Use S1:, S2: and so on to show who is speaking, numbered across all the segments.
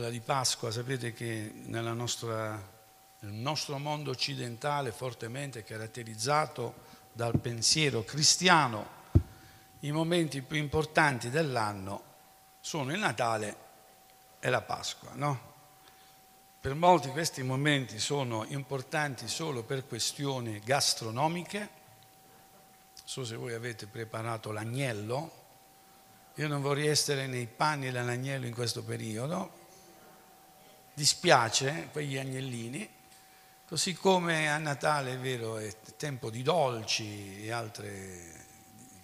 S1: quella di Pasqua, sapete che nostra, nel nostro mondo occidentale fortemente caratterizzato dal pensiero cristiano, i momenti più importanti dell'anno sono il Natale e la Pasqua, no? Per molti questi momenti sono importanti solo per questioni gastronomiche. So se voi avete preparato l'agnello. Io non vorrei essere nei panni dell'agnello in questo periodo. Dispiace quegli agnellini. Così come a Natale, è vero, è tempo di dolci e altre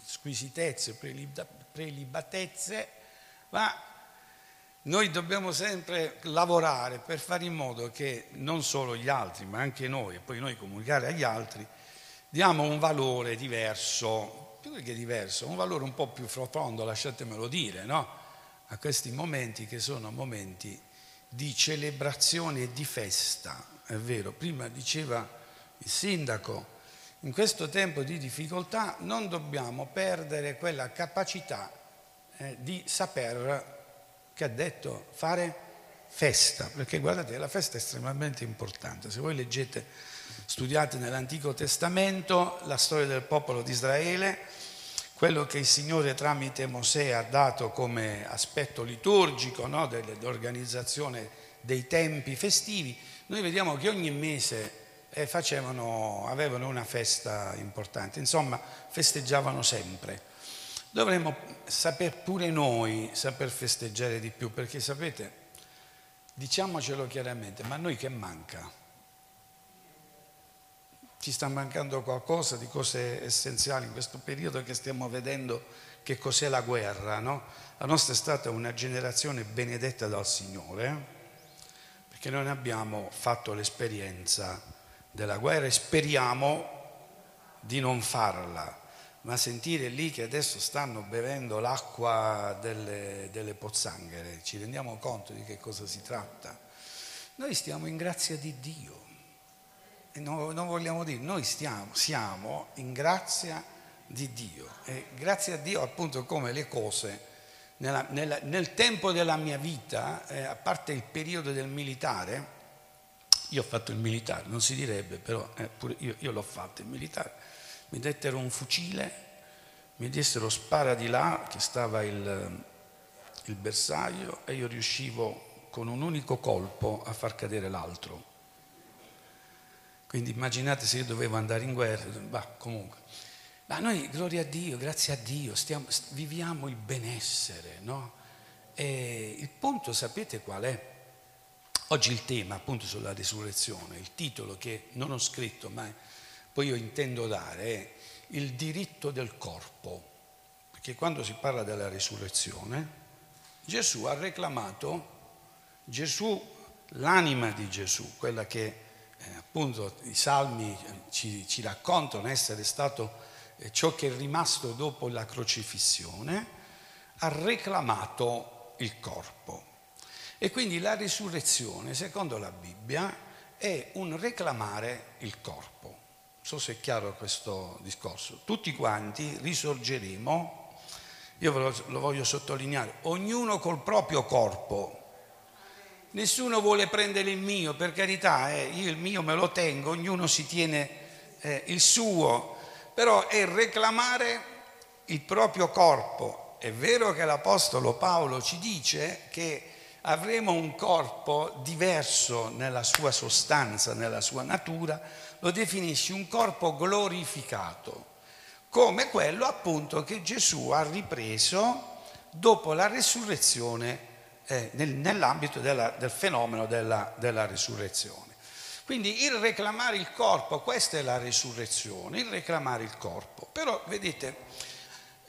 S1: squisitezze, prelibatezze, ma noi dobbiamo sempre lavorare per fare in modo che non solo gli altri, ma anche noi, e poi noi comunicare agli altri, diamo un valore diverso, più che diverso, un valore un po' più profondo, lasciatemelo dire, no? a questi momenti che sono momenti di celebrazione e di festa. È vero, prima diceva il sindaco, in questo tempo di difficoltà non dobbiamo perdere quella capacità eh, di saper che ha detto fare festa, perché guardate, la festa è estremamente importante. Se voi leggete, studiate nell'Antico Testamento la storia del popolo di Israele, quello che il Signore tramite Mosè ha dato come aspetto liturgico no, dell'organizzazione dei tempi festivi, noi vediamo che ogni mese eh, facevano, avevano una festa importante, insomma festeggiavano sempre. Dovremmo saper pure noi, saper festeggiare di più, perché sapete, diciamocelo chiaramente, ma a noi che manca? Ci sta mancando qualcosa di cose essenziali in questo periodo che stiamo vedendo che cos'è la guerra, no? La nostra è stata una generazione benedetta dal Signore, perché non abbiamo fatto l'esperienza della guerra e speriamo di non farla ma sentire lì che adesso stanno bevendo l'acqua delle, delle pozzanghere, ci rendiamo conto di che cosa si tratta. Noi stiamo in grazia di Dio. Non, non vogliamo dire, noi stiamo, siamo in grazia di Dio. E grazie a Dio appunto come le cose nella, nella, nel tempo della mia vita, eh, a parte il periodo del militare, io ho fatto il militare, non si direbbe, però eh, io, io l'ho fatto il militare mi dettero un fucile, mi dissero spara di là, che stava il, il bersaglio, e io riuscivo con un unico colpo a far cadere l'altro. Quindi immaginate se io dovevo andare in guerra, bah, comunque. Ma noi, gloria a Dio, grazie a Dio, stiamo, viviamo il benessere, no? E il punto sapete qual è? Oggi il tema appunto sulla risurrezione, il titolo che non ho scritto, ma poi io intendo dare è il diritto del corpo, perché quando si parla della risurrezione, Gesù ha reclamato, Gesù, l'anima di Gesù, quella che appunto i salmi ci, ci, raccontano essere stato eh, ciò che è rimasto dopo la crocifissione, ha reclamato il corpo. E quindi la risurrezione, secondo la Bibbia, è un reclamare il corpo so se è chiaro questo discorso, tutti quanti risorgeremo, io lo voglio sottolineare, ognuno col proprio corpo. Nessuno vuole prendere il mio, per carità, eh, io il mio me lo tengo, ognuno si tiene eh, il suo, però è reclamare il proprio corpo. È vero che l'Apostolo Paolo ci dice che avremo un corpo diverso nella sua sostanza, nella sua natura, lo definisce un corpo glorificato, come quello appunto che Gesù ha ripreso dopo la resurrezione eh, nel, nell'ambito della, del fenomeno della, della resurrezione. Quindi il reclamare il corpo, questa è la resurrezione, il reclamare il corpo. Però vedete,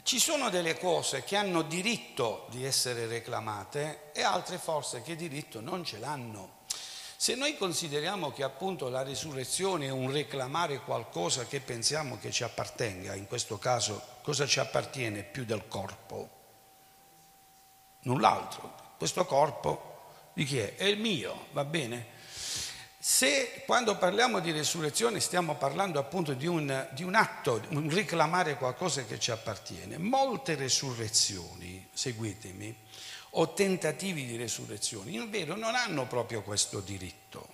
S1: ci sono delle cose che hanno diritto di essere reclamate e altre forse che diritto non ce l'hanno. Se noi consideriamo che appunto la risurrezione è un reclamare qualcosa che pensiamo che ci appartenga, in questo caso cosa ci appartiene più del corpo? Null'altro. Questo corpo di chi è? È il mio, va bene? Se quando parliamo di risurrezione stiamo parlando appunto di un, di un atto, un reclamare qualcosa che ci appartiene, molte risurrezioni, seguitemi, o tentativi di resurrezione, in vero non hanno proprio questo diritto.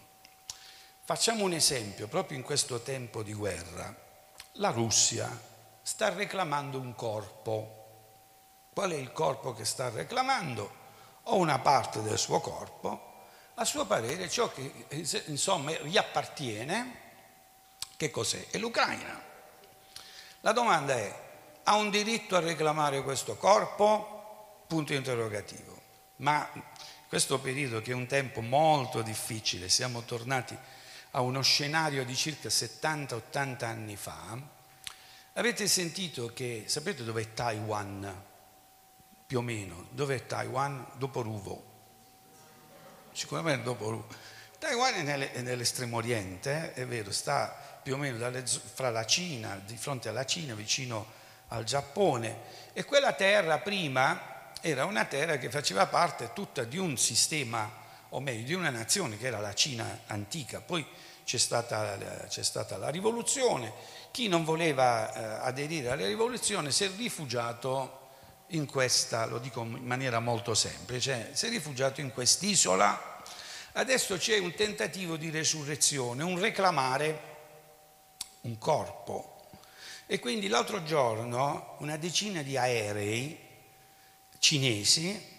S1: Facciamo un esempio, proprio in questo tempo di guerra, la Russia sta reclamando un corpo. Qual è il corpo che sta reclamando? O una parte del suo corpo, a suo parere ciò che insomma gli appartiene, che cos'è? È l'Ucraina. La domanda è, ha un diritto a reclamare questo corpo? Punto interrogativo. Ma questo periodo che è un tempo molto difficile, siamo tornati a uno scenario di circa 70-80 anni fa, avete sentito che, sapete dove è Taiwan? Più o meno, dove è Taiwan? Dopo Ruvo. Sicuramente dopo Ruvo. Taiwan è, nelle, è nell'estremo oriente, è vero, sta più o meno dalle, fra la Cina, di fronte alla Cina, vicino al Giappone. E quella terra prima era una terra che faceva parte tutta di un sistema, o meglio, di una nazione che era la Cina antica. Poi c'è stata, c'è stata la rivoluzione, chi non voleva eh, aderire alla rivoluzione si è rifugiato in questa, lo dico in maniera molto semplice, si è rifugiato in quest'isola. Adesso c'è un tentativo di resurrezione, un reclamare un corpo e quindi l'altro giorno una decina di aerei cinesi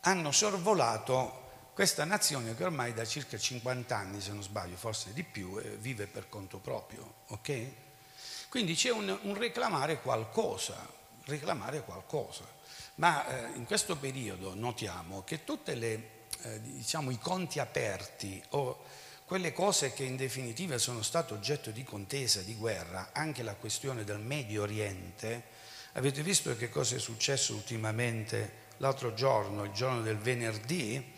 S1: hanno sorvolato questa nazione che ormai da circa 50 anni, se non sbaglio, forse di più, eh, vive per conto proprio, ok? Quindi c'è un, un reclamare qualcosa, reclamare qualcosa. Ma eh, in questo periodo notiamo che tutti eh, diciamo, i conti aperti o quelle cose che in definitiva sono state oggetto di contesa, di guerra, anche la questione del Medio Oriente, avete visto che cosa è successo ultimamente l'altro giorno, il giorno del venerdì?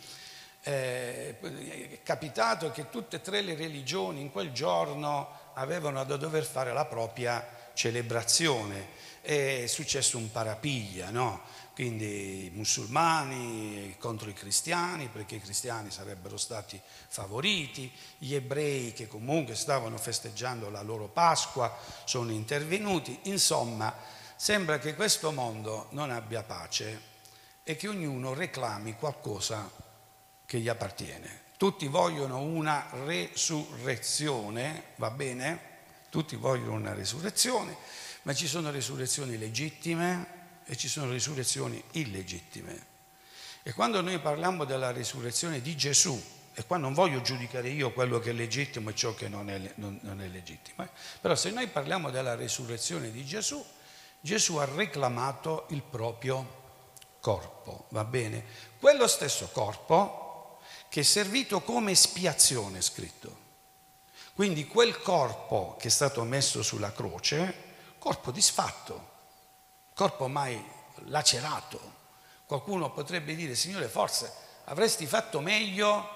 S1: Eh, è capitato che tutte e tre le religioni in quel giorno avevano da dover fare la propria celebrazione. È successo un parapiglia, no? Quindi i musulmani contro i cristiani, perché i cristiani sarebbero stati favoriti, gli ebrei che comunque stavano festeggiando la loro Pasqua sono intervenuti, insomma sembra che questo mondo non abbia pace e che ognuno reclami qualcosa che gli appartiene. Tutti vogliono una resurrezione, va bene? Tutti vogliono una resurrezione, ma ci sono resurrezioni legittime, e ci sono risurrezioni illegittime. E quando noi parliamo della risurrezione di Gesù, e qua non voglio giudicare io quello che è legittimo e ciò che non è, non, non è legittimo, eh? però se noi parliamo della risurrezione di Gesù, Gesù ha reclamato il proprio corpo, va bene? Quello stesso corpo che è servito come espiazione, scritto. Quindi quel corpo che è stato messo sulla croce, corpo disfatto, corpo mai lacerato. Qualcuno potrebbe dire, Signore, forse avresti fatto meglio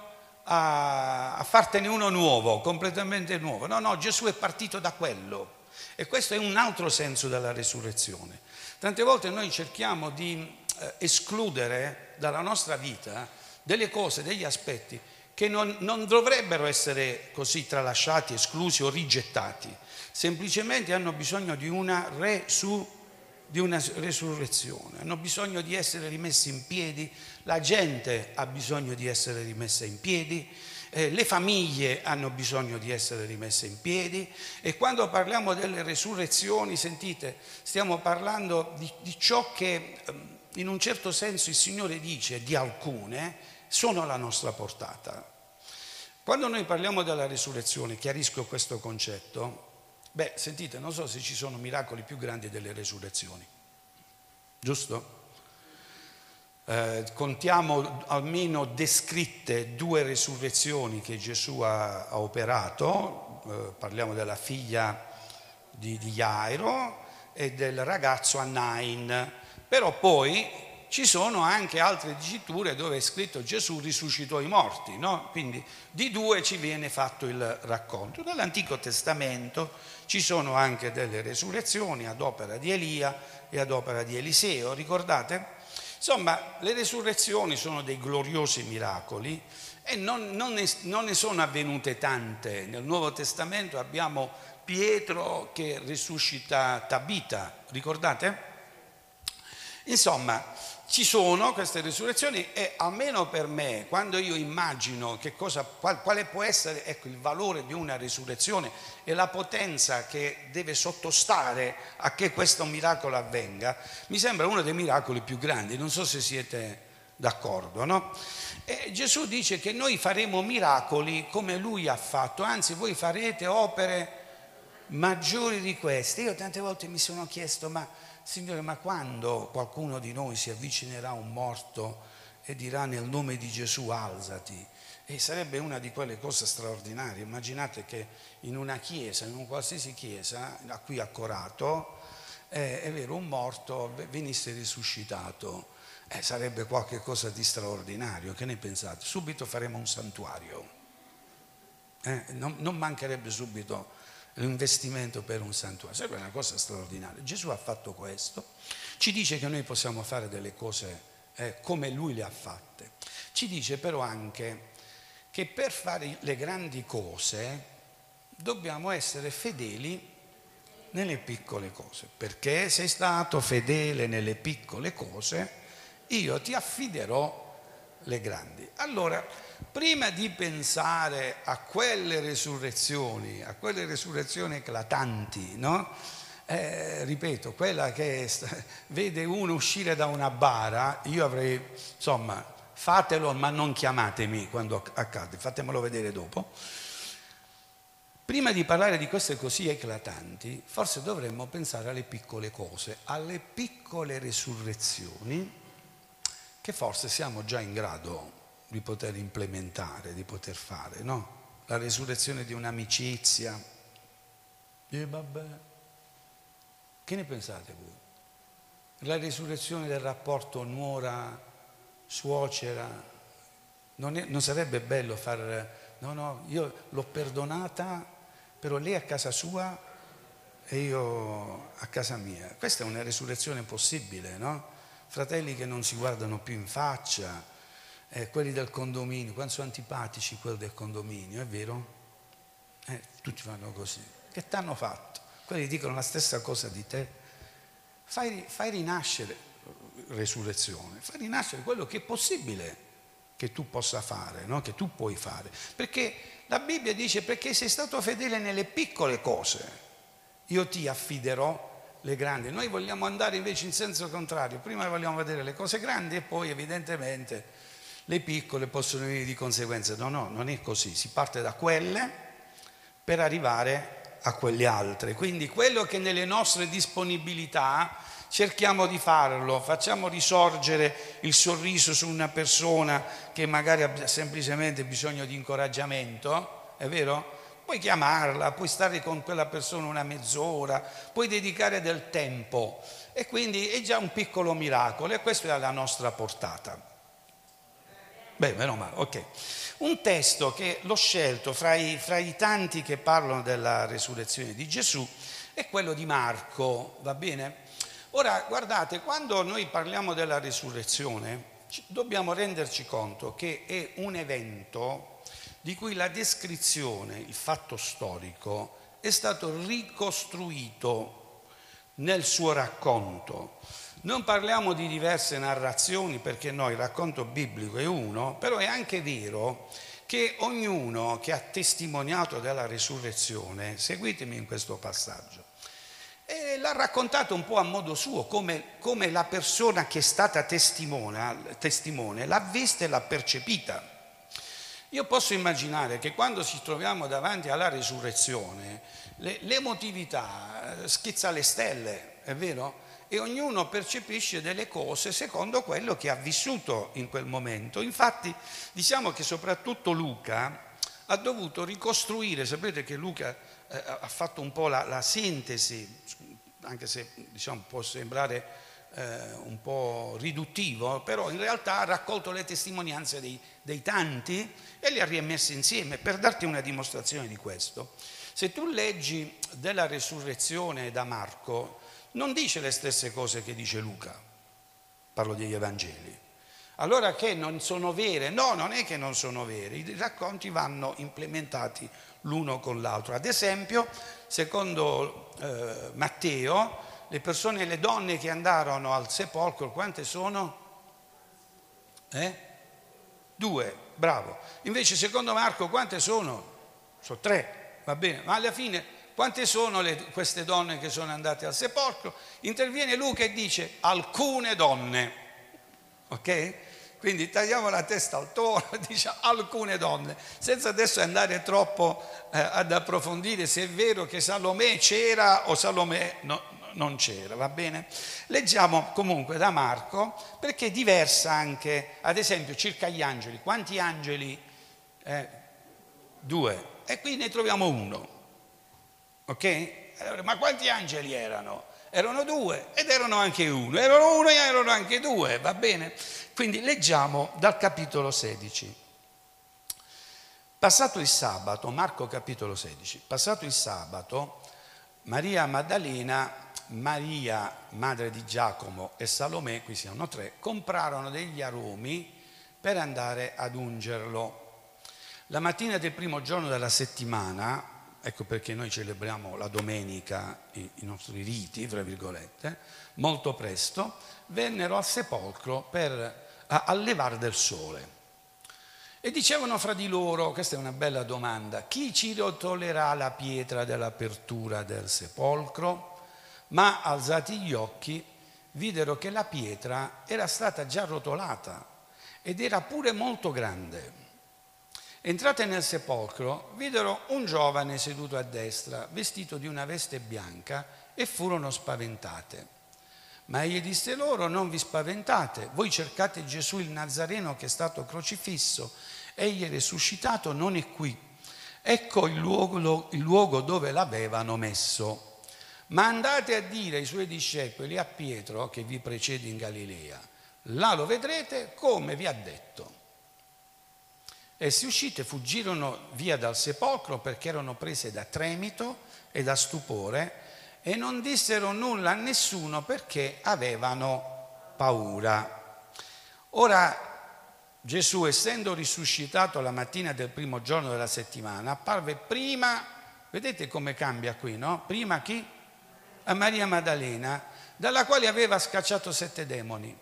S1: a, a fartene uno nuovo, completamente nuovo. No, no, Gesù è partito da quello. E questo è un altro senso della resurrezione. Tante volte noi cerchiamo di eh, escludere dalla nostra vita delle cose, degli aspetti che non, non, dovrebbero essere così tralasciati, esclusi o rigettati, semplicemente hanno bisogno di una resurrezione di una resurrezione, hanno bisogno di essere rimessi in piedi, la gente ha bisogno di essere rimessa in piedi, eh, le famiglie hanno bisogno di essere rimesse in piedi e quando parliamo delle resurrezioni, sentite, stiamo parlando di, di ciò che ehm, in un certo senso il Signore dice di alcune sono alla nostra portata. Quando noi parliamo della resurrezione, chiarisco questo concetto, Beh, sentite, non so se ci sono miracoli più grandi delle resurrezioni, giusto? Eh, contiamo almeno descritte due resurrezioni che Gesù ha, ha operato, eh, parliamo della figlia di, di Jairo e del ragazzo Anain, però poi ci sono anche altre diciture dove è scritto Gesù risuscitò i morti, no? quindi di due ci viene fatto il racconto. Nell'Antico Testamento ci sono anche delle resurrezioni ad opera di Elia e ad opera di Eliseo, ricordate? Insomma, le resurrezioni sono dei gloriosi miracoli e non, non, ne, non ne sono avvenute tante. Nel Nuovo Testamento abbiamo Pietro che risuscita Tabita, ricordate? Insomma, ci sono queste risurrezioni e almeno per me, quando io immagino che cosa, qual, quale può essere ecco, il valore di una risurrezione e la potenza che deve sottostare a che questo miracolo avvenga, mi sembra uno dei miracoli più grandi. Non so se siete d'accordo, no? E Gesù dice che noi faremo miracoli come lui ha fatto, anzi voi farete opere maggiori di queste. Io tante volte mi sono chiesto, ma Signore, ma quando qualcuno di noi si avvicinerà a un morto e dirà nel nome di Gesù alzati? E sarebbe una di quelle cose straordinarie. Immaginate che in una chiesa, in una qualsiasi chiesa, a cui accorato, eh, è vero, un morto venisse risuscitato. Eh, sarebbe qualcosa di straordinario. Che ne pensate? Subito faremo un santuario. Eh, non, non mancherebbe subito l'investimento per un santuario. Sarebbe una cosa straordinaria. Gesù ha fatto questo, ci dice che noi possiamo fare delle cose eh, come lui le ha fatte. Ci dice però anche che per fare le grandi cose dobbiamo essere fedeli nelle piccole cose, perché sei stato fedele nelle piccole cose, io ti affiderò le grandi. Allora, prima di pensare a quelle resurrezioni, a quelle resurrezioni eclatanti, no? Eh, ripeto, quella che vede uno uscire da una bara, io avrei, insomma, fatelo ma non chiamatemi quando accade, fatemelo vedere dopo. Prima di parlare di queste così eclatanti, forse dovremmo pensare alle piccole cose, alle piccole resurrezioni che forse siamo già in grado di poter implementare, di poter fare, no? La resurrezione di un'amicizia. E vabbè, che ne pensate voi? La resurrezione del rapporto nuora-suocera, non, non sarebbe bello far... No, no, io l'ho perdonata, però lei a casa sua e io a casa mia. Questa è una resurrezione possibile, no? fratelli che non si guardano più in faccia, eh, quelli del condominio, quanto sono antipatici quelli del condominio, è vero? Eh, tutti fanno così. Che ti hanno fatto? Quelli dicono la stessa cosa di te. Fai, fai rinascere, resurrezione, fai rinascere quello che è possibile che tu possa fare, no? che tu puoi fare. Perché la Bibbia dice perché sei stato fedele nelle piccole cose, io ti affiderò le grandi. Noi vogliamo andare invece in senso contrario, prima vogliamo vedere le cose grandi e poi evidentemente le piccole possono venire di conseguenza. No, no, non è così, si parte da quelle per arrivare a quelle altre. Quindi quello che nelle nostre disponibilità cerchiamo di farlo, facciamo risorgere il sorriso su una persona che magari ha semplicemente bisogno di incoraggiamento, è vero? Puoi chiamarla, puoi stare con quella persona una mezz'ora, puoi dedicare del tempo e quindi è già un piccolo miracolo e questo è alla nostra portata. Beh, meno male, ok. Un testo che l'ho scelto fra i, fra i tanti che parlano della resurrezione di Gesù è quello di Marco, va bene? Ora, guardate, quando noi parliamo della risurrezione, dobbiamo renderci conto che è un evento di cui la descrizione, il fatto storico, è stato ricostruito nel suo racconto. Non parliamo di diverse narrazioni perché noi il racconto biblico è uno, però è anche vero che ognuno che ha testimoniato della risurrezione, seguitemi in questo passaggio, l'ha raccontato un po' a modo suo, come, come la persona che è stata testimone, testimone l'ha vista e l'ha percepita. Io posso immaginare che quando ci troviamo davanti alla risurrezione, le, l'emotività eh, schizza le stelle, è vero? E ognuno percepisce delle cose secondo quello che ha vissuto in quel momento. Infatti diciamo che soprattutto Luca ha dovuto ricostruire, sapete che Luca eh, ha fatto un po' la, la sintesi, anche se diciamo, può sembrare eh, un po' riduttivo, però in realtà ha raccolto le testimonianze dei, dei tanti e le ha riemesse insieme per darti una dimostrazione di questo. Se tu leggi della resurrezione da Marco, non dice le stesse cose che dice Luca, parlo degli Evangeli. Allora che non sono vere? No, non è che non sono vere, i racconti vanno implementati l'uno con l'altro. Ad esempio, secondo eh, Matteo, le persone, le donne che andarono al sepolcro, quante sono? Eh? Due, bravo. Invece secondo Marco quante sono? Sono tre, va bene, ma alla fine quante sono le, queste donne che sono andate al sepolcro? Interviene Luca e dice alcune donne, ok? Quindi tagliamo la testa al toro, dice alcune donne, senza adesso andare troppo eh, ad approfondire se è vero che Salomè c'era o Salomè no, non c'era, va bene? Leggiamo comunque da Marco perché è diversa anche, ad esempio, circa gli angeli. Quanti angeli? Eh, due. E qui ne troviamo uno. Ok? Allora, ma quanti angeli erano? Erano due ed erano anche uno. Erano uno e erano anche due, va bene? Quindi leggiamo dal capitolo 16. Passato il sabato, Marco capitolo 16, passato il sabato, Maria Maddalena Maria, madre di Giacomo e Salomè, qui siamo tre, comprarono degli aromi per andare ad ungerlo. La mattina del primo giorno della settimana, ecco perché noi celebriamo la domenica i, i nostri riti, tra virgolette, molto presto, vennero al sepolcro per allevare del sole. E dicevano fra di loro, questa è una bella domanda, chi ci rotolerà la pietra dell'apertura del sepolcro? ma alzati gli occhi videro che la pietra era stata già rotolata ed era pure molto grande. Entrate nel sepolcro, videro un giovane seduto a destra, vestito di una veste bianca, e furono spaventate. Ma egli disse loro, non vi spaventate, voi cercate Gesù il Nazareno che è stato crocifisso, egli è risuscitato, non è qui. Ecco il luogo, il luogo dove l'avevano messo ma andate a dire ai suoi discepoli, a Pietro che vi precede in Galilea, là lo vedrete come vi ha detto. Essi uscite fuggirono via dal sepolcro perché erano prese da tremito e da stupore e non dissero nulla a nessuno perché avevano paura. Ora Gesù, essendo risuscitato la mattina del primo giorno della settimana, apparve prima, vedete come cambia qui, no? Prima chi? a Maria Maddalena, dalla quale aveva scacciato sette demoni.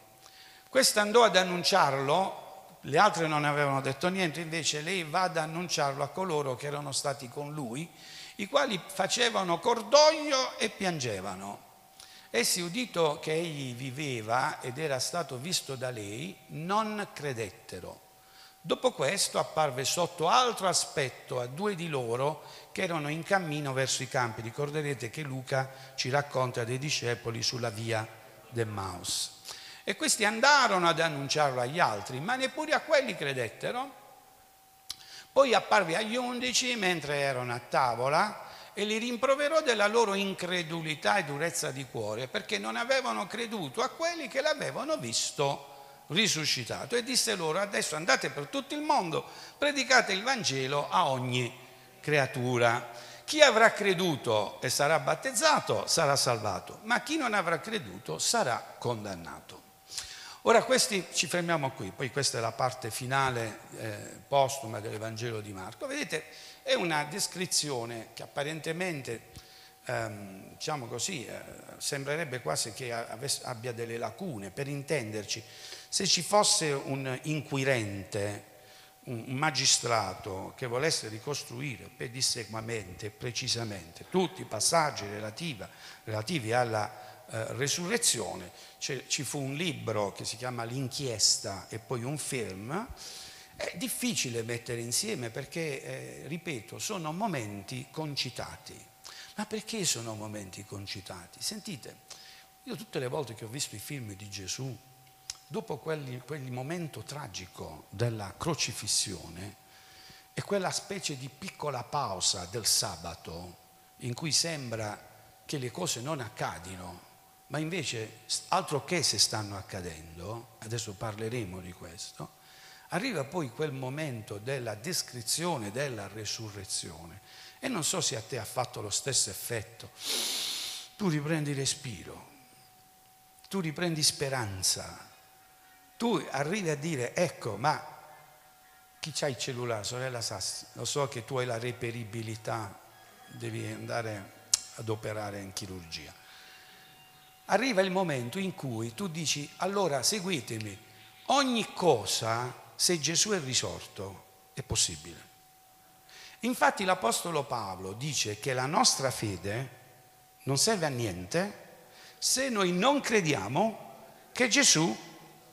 S1: Questa andò ad annunciarlo, le altre non avevano detto niente, invece lei va ad annunciarlo a coloro che erano stati con lui, i quali facevano cordoglio e piangevano. Essi, udito che egli viveva ed era stato visto da lei, non credettero. Dopo questo apparve sotto altro aspetto a due di loro che erano in cammino verso i campi. Ricorderete che Luca ci racconta dei discepoli sulla via del Maus. E questi andarono ad annunciarlo agli altri, ma neppure a quelli credettero. Poi apparve agli undici mentre erano a tavola e li rimproverò della loro incredulità e durezza di cuore, perché non avevano creduto a quelli che l'avevano visto risuscitato e disse loro adesso andate per tutto il mondo, predicate il Vangelo a ogni creatura. Chi avrà creduto e sarà battezzato sarà salvato, ma chi non avrà creduto sarà condannato. Ora questi ci fermiamo qui, poi questa è la parte finale eh, postuma dell'Evangelo di Marco. Vedete, è una descrizione che apparentemente, ehm, diciamo così, eh, sembrerebbe quasi che abbia delle lacune, per intenderci. Se ci fosse un inquirente, un magistrato che volesse ricostruire pedissequamente, precisamente, tutti i passaggi relativi alla eh, resurrezione, ci fu un libro che si chiama L'inchiesta e poi un film, è difficile mettere insieme perché, eh, ripeto, sono momenti concitati. Ma perché sono momenti concitati? Sentite, io tutte le volte che ho visto i film di Gesù, dopo quel, quel momento tragico della crocifissione e quella specie di piccola pausa del sabato in cui sembra che le cose non accadino, ma invece altro che se stanno accadendo, adesso parleremo di questo, arriva poi quel momento della descrizione della resurrezione e non so se a te ha fatto lo stesso effetto. Tu riprendi respiro, tu riprendi speranza, tu arrivi a dire, ecco, ma chi c'ha il cellulare, sorella Sassi, lo so che tu hai la reperibilità, devi andare ad operare in chirurgia. Arriva il momento in cui tu dici, allora seguitemi, ogni cosa, se Gesù è risorto, è possibile. Infatti l'Apostolo Paolo dice che la nostra fede non serve a niente se noi non crediamo che Gesù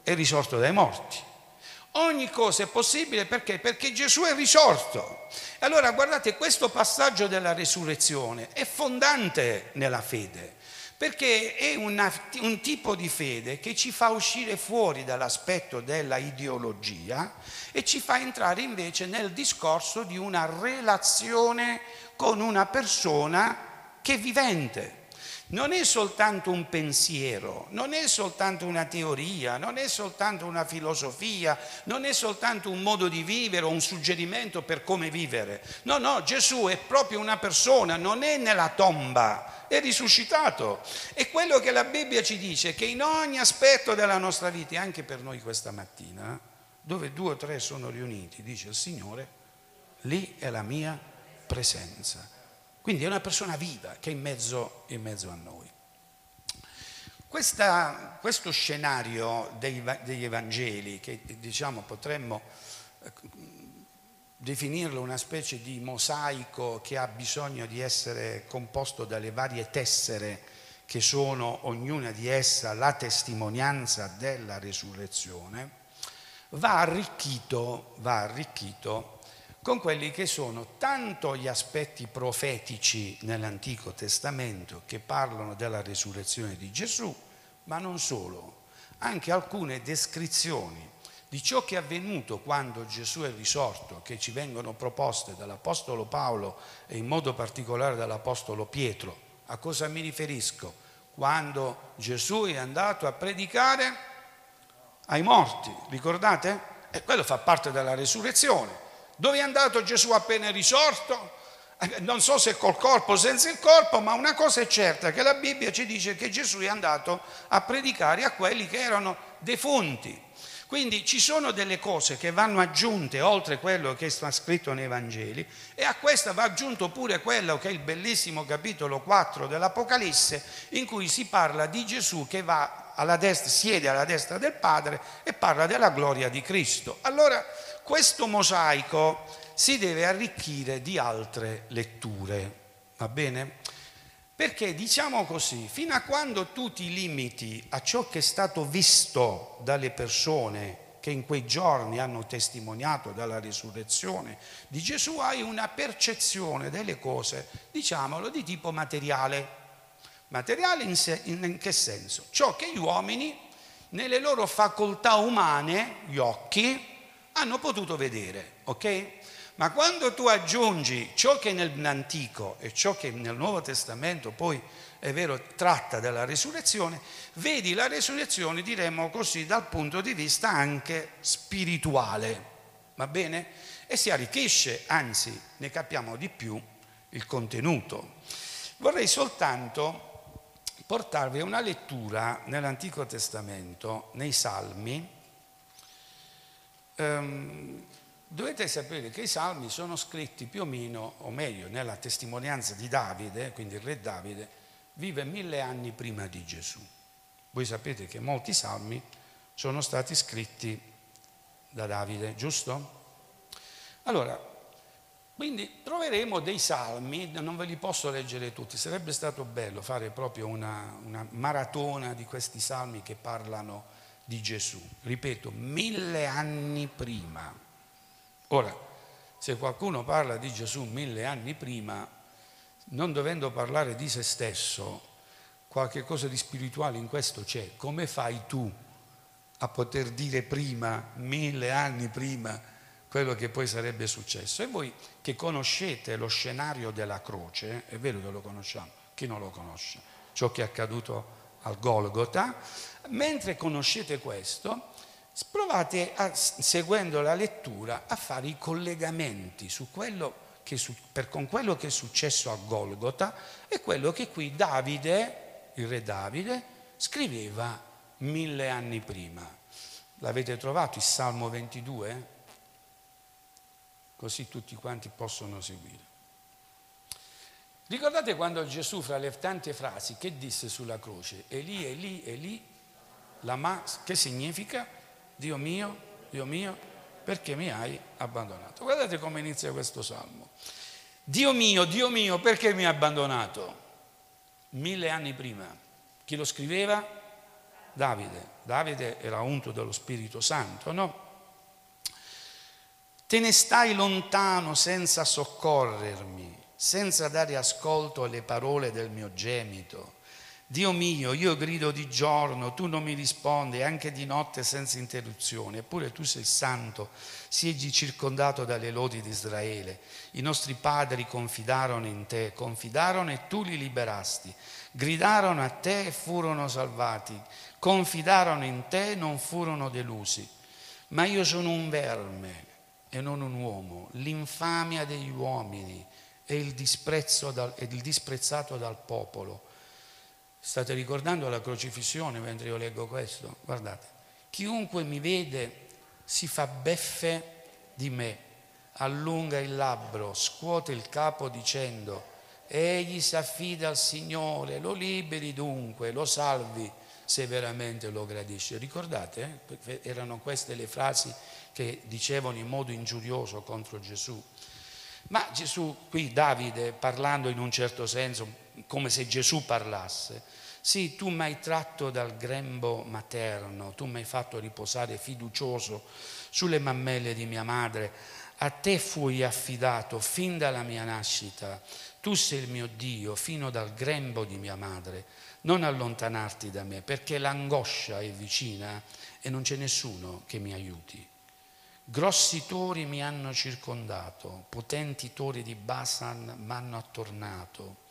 S1: è risorto dai morti. Ogni cosa è possibile perché? Perché Gesù è risorto. Allora guardate, questo passaggio della resurrezione è fondante nella fede, perché è una, un tipo di fede che ci fa uscire fuori dall'aspetto della ideologia e ci fa entrare invece nel discorso di una relazione con una persona che è vivente non è soltanto un pensiero, non è soltanto una teoria, non è soltanto una filosofia, non è soltanto un modo di vivere o un suggerimento per come vivere. No, no, Gesù è proprio una persona, non è nella tomba, è risuscitato. E quello che la Bibbia ci dice che in ogni aspetto della nostra vita, e anche per noi questa mattina, dove due o tre sono riuniti, dice il Signore, lì è la mia presenza. Quindi è una persona viva che è in mezzo, in mezzo a noi. Questa, questo scenario dei, degli Evangeli, che diciamo potremmo eh, definirlo una specie di mosaico che ha bisogno di essere composto dalle varie tessere che sono ognuna di essa la testimonianza della resurrezione, va arricchito, va arricchito con quelli che sono tanto gli aspetti profetici nell'Antico Testamento che parlano della resurrezione di Gesù, ma non solo, anche alcune descrizioni di ciò che è avvenuto quando Gesù è risorto, che ci vengono proposte dall'Apostolo Paolo e in modo particolare dall'Apostolo Pietro. A cosa mi riferisco? Quando Gesù è andato a predicare ai morti, ricordate? E quello fa parte della resurrezione. Dove è andato Gesù appena risorto? Eh, non so se col corpo o senza il corpo, ma una cosa è certa, che la Bibbia ci dice che Gesù è andato a predicare a quelli che erano defunti. Quindi ci sono delle cose che vanno aggiunte oltre quello che sta scritto nei Vangeli e a questa va aggiunto pure quello che è il bellissimo capitolo 4 dell'Apocalisse in cui si parla di Gesù che va alla destra, siede alla destra del Padre e parla della gloria di Cristo. Allora questo mosaico si deve arricchire di altre letture, va bene? Perché diciamo così, fino a quando tu ti limiti a ciò che è stato visto dalle persone che in quei giorni hanno testimoniato dalla risurrezione di Gesù, hai una percezione delle cose, diciamolo, di tipo materiale. Materiale in, se, in che senso? Ciò che gli uomini, nelle loro facoltà umane, gli occhi, hanno potuto vedere, ok? Ma quando tu aggiungi ciò che nell'Antico e ciò che nel Nuovo Testamento poi è vero tratta della resurrezione, vedi la resurrezione, diremmo così, dal punto di vista anche spirituale, va bene? E si arricchisce, anzi ne capiamo di più il contenuto. Vorrei soltanto portarvi una lettura nell'Antico Testamento, nei Salmi, Um, dovete sapere che i salmi sono scritti più o meno, o meglio, nella testimonianza di Davide, quindi il re Davide, vive mille anni prima di Gesù. Voi sapete che molti salmi sono stati scritti da Davide, giusto? Allora, quindi troveremo dei salmi, non ve li posso leggere tutti, sarebbe stato bello fare proprio una, una maratona di questi salmi che parlano di Gesù, ripeto, mille anni prima. Ora, se qualcuno parla di Gesù mille anni prima, non dovendo parlare di se stesso, qualche cosa di spirituale in questo c'è. Come fai tu a poter dire prima, mille anni prima, quello che poi sarebbe successo? E voi che conoscete lo scenario della croce, è vero che lo conosciamo, chi non lo conosce? Ciò che è accaduto al Golgota, mentre conoscete questo, provate, a, seguendo la lettura, a fare i collegamenti su quello che, per, con quello che è successo a Golgota e quello che qui Davide, il re Davide, scriveva mille anni prima. L'avete trovato il Salmo 22? Così tutti quanti possono seguire. Ricordate quando Gesù, fra le tante frasi, che disse sulla croce? Eli, Eli, Eli, lama, che significa? Dio mio, Dio mio, perché mi hai abbandonato? Guardate come inizia questo salmo. Dio mio, Dio mio, perché mi hai abbandonato? Mille anni prima. Chi lo scriveva? Davide. Davide era unto dello Spirito Santo, no? Te ne stai lontano senza soccorrermi senza dare ascolto alle parole del mio gemito. Dio mio, io grido di giorno, tu non mi rispondi, anche di notte senza interruzione, eppure tu sei santo, siedi circondato dalle lodi di Israele. I nostri padri confidarono in te, confidarono e tu li liberasti, gridarono a te e furono salvati, confidarono in te e non furono delusi. Ma io sono un verme e non un uomo, l'infamia degli uomini e il, dal, e il disprezzato dal popolo. State ricordando la crocifissione mentre io leggo questo? Guardate, chiunque mi vede si fa beffe di me, allunga il labbro, scuote il capo dicendo, egli si affida al Signore, lo liberi dunque, lo salvi se veramente lo gradisce. Ricordate? Eh? Erano queste le frasi che dicevano in modo ingiurioso contro Gesù. Ma Gesù, qui Davide parlando in un certo senso, come se Gesù parlasse, sì, tu mi hai tratto dal grembo materno, tu mi hai fatto riposare fiducioso sulle mammelle di mia madre, a te fui affidato fin dalla mia nascita, tu sei il mio Dio fino dal grembo di mia madre, non allontanarti da me, perché l'angoscia è vicina e non c'è nessuno che mi aiuti. Grossi tori mi hanno circondato, potenti tori di Basan mi hanno attornato.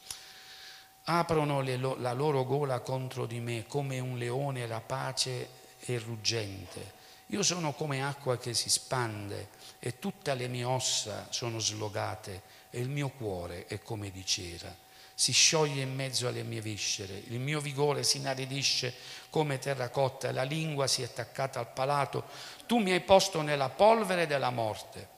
S1: Aprono lo, la loro gola contro di me come un leone rapace e ruggente. Io sono come acqua che si spande e tutte le mie ossa sono slogate e il mio cuore è come di cera. Si scioglie in mezzo alle mie viscere, il mio vigore si inaridisce come terracotta, la lingua si è attaccata al palato, tu mi hai posto nella polvere della morte,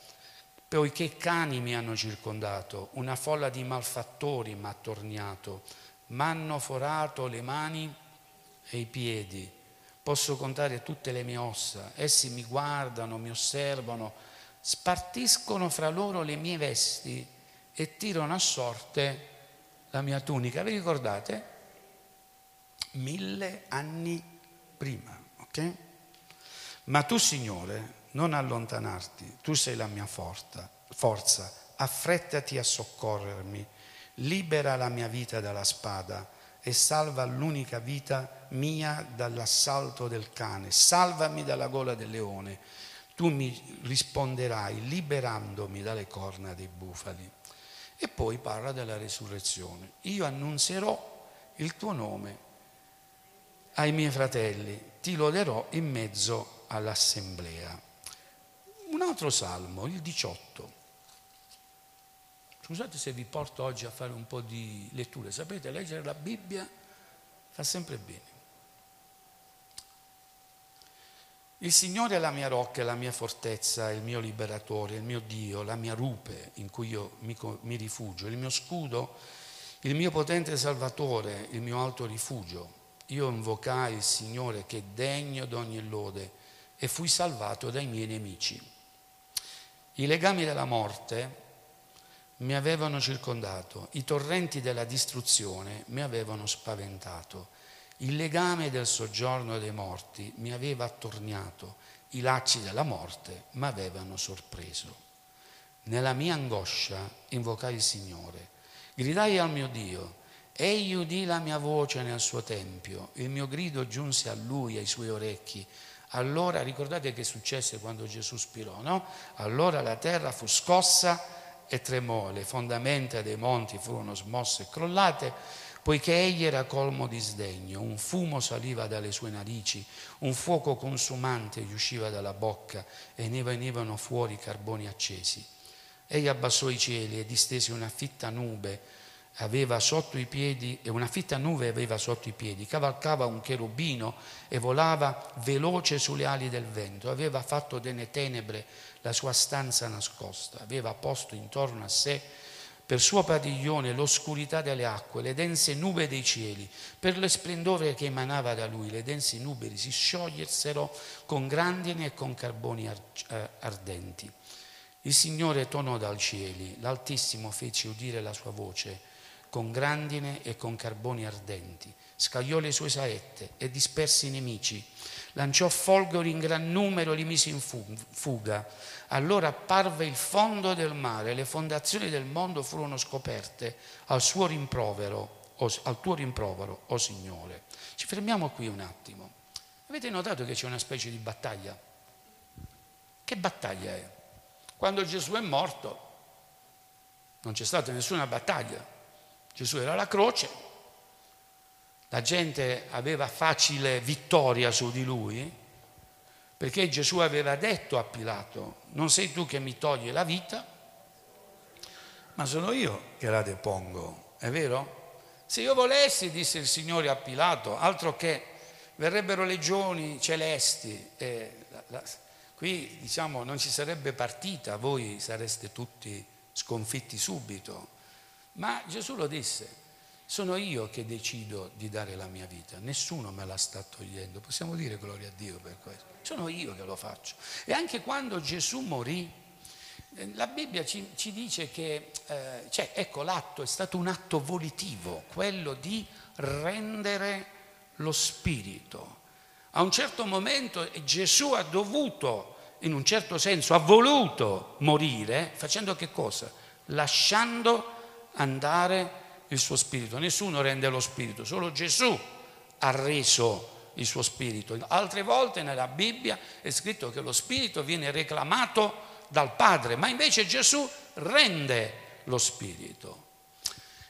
S1: poiché cani mi hanno circondato, una folla di malfattori mi ha attorniato, m'hanno forato le mani e i piedi, posso contare tutte le mie ossa, essi mi guardano, mi osservano, spartiscono fra loro le mie vesti e tirano a sorte la mia tunica, vi ricordate? Mille anni prima, ok? Ma tu, Signore, non allontanarti, tu sei la mia forza, forza, affrettati a soccorrermi, libera la mia vita dalla spada e salva l'unica vita mia dall'assalto del cane, salvami dalla gola del leone, tu mi risponderai liberandomi dalle corna dei bufali. E poi parla della resurrezione. Io annunzierò il tuo nome ai miei fratelli, ti loderò in mezzo all'assemblea. Un altro salmo, il 18. Scusate se vi porto oggi a fare un po' di letture. Sapete, leggere la Bibbia fa sempre bene. Il Signore è la mia rocca, la mia fortezza, il mio liberatore, il mio Dio, la mia rupe in cui io mi, mi rifugio, il mio scudo, il mio potente salvatore, il mio alto rifugio. Io invocai il Signore che è degno d'ogni lode e fui salvato dai miei nemici. I legami della morte mi avevano circondato, i torrenti della distruzione mi avevano spaventato il legame del soggiorno dei morti mi aveva attorniato, i lacci della morte mi avevano sorpreso. Nella mia angoscia invocai il Signore, gridai al mio Dio, egli udì la mia voce nel suo tempio, il mio grido giunse a lui, ai suoi orecchi. Allora, ricordate che successe quando Gesù spirò, no? Allora la terra fu scossa e tremò, le fondamenta dei monti furono smosse e crollate poiché egli era colmo di sdegno, un fumo saliva dalle sue narici, un fuoco consumante gli usciva dalla bocca e ne venivano fuori carboni accesi. Egli abbassò i cieli e distese una fitta nube aveva sotto i piedi e una fitta nube aveva sotto i piedi, cavalcava un cherubino e volava veloce sulle ali del vento, aveva fatto delle tenebre la sua stanza nascosta, aveva posto intorno a sé
S2: per suo padiglione l'oscurità delle acque, le dense nube dei cieli, per lo splendore che emanava da lui, le dense nuberi si sciogliessero con grandine e con carboni eh, ardenti. Il Signore tonò dal cieli, l'Altissimo fece udire la sua voce con grandine e con carboni ardenti, scagliò le sue saette e disperse i nemici, lanciò folgori in gran numero e li mise in fuga allora apparve il fondo del mare, le fondazioni del mondo furono scoperte al suo rimprovero, al tuo rimprovero, o oh Signore. Ci fermiamo qui un attimo. Avete notato che c'è una specie di battaglia? Che battaglia è? Quando Gesù è morto non c'è stata nessuna battaglia. Gesù era alla croce, la gente aveva facile vittoria su di lui, perché Gesù aveva detto a Pilato, non sei tu che mi togli la vita, ma sono io che la depongo, è vero? Se io volessi, disse il Signore a Pilato, altro che verrebbero legioni celesti, e la, la, qui diciamo non ci sarebbe partita, voi sareste tutti sconfitti subito, ma Gesù lo disse, sono io che decido di dare la mia vita, nessuno me la sta togliendo, possiamo dire gloria a Dio per questo sono io che lo faccio. E anche quando Gesù morì, eh, la Bibbia ci, ci dice che, eh, cioè, ecco, l'atto è stato un atto volitivo, quello di rendere lo spirito. A un certo momento Gesù ha dovuto, in un certo senso, ha voluto morire, facendo che cosa? Lasciando andare il suo spirito. Nessuno rende lo spirito, solo Gesù ha reso il suo spirito. Altre volte nella Bibbia è scritto che lo spirito viene reclamato dal Padre, ma invece Gesù rende lo spirito.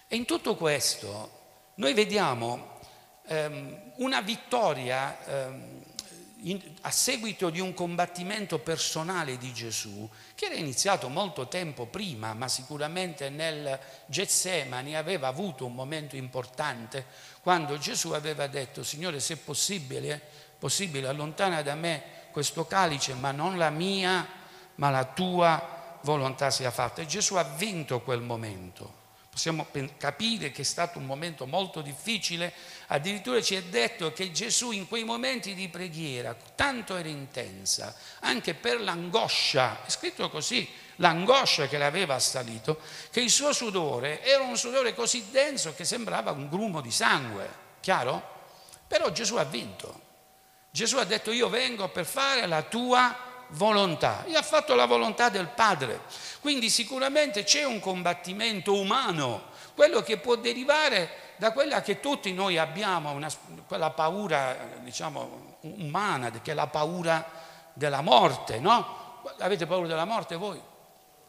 S2: E in tutto questo noi vediamo ehm, una vittoria ehm, in, a seguito di un combattimento personale di Gesù che era iniziato molto tempo prima, ma sicuramente nel Getsemani aveva avuto un momento importante quando Gesù aveva detto, Signore, se possibile, possibile, allontana da me questo calice, ma non la mia, ma la tua volontà sia fatta. E Gesù ha vinto quel momento. Possiamo capire che è stato un momento molto difficile, addirittura ci è detto che Gesù in quei momenti di preghiera, tanto era intensa, anche per l'angoscia, è scritto così, l'angoscia che le aveva assalito, che il suo sudore era un sudore così denso che sembrava un grumo di sangue, chiaro? Però Gesù ha vinto. Gesù ha detto io vengo per fare la tua volontà e ha fatto la volontà del Padre. Quindi sicuramente c'è un combattimento umano, quello che può derivare da quella che tutti noi abbiamo, una, quella paura diciamo umana, che è la paura della morte, no? Avete paura della morte voi?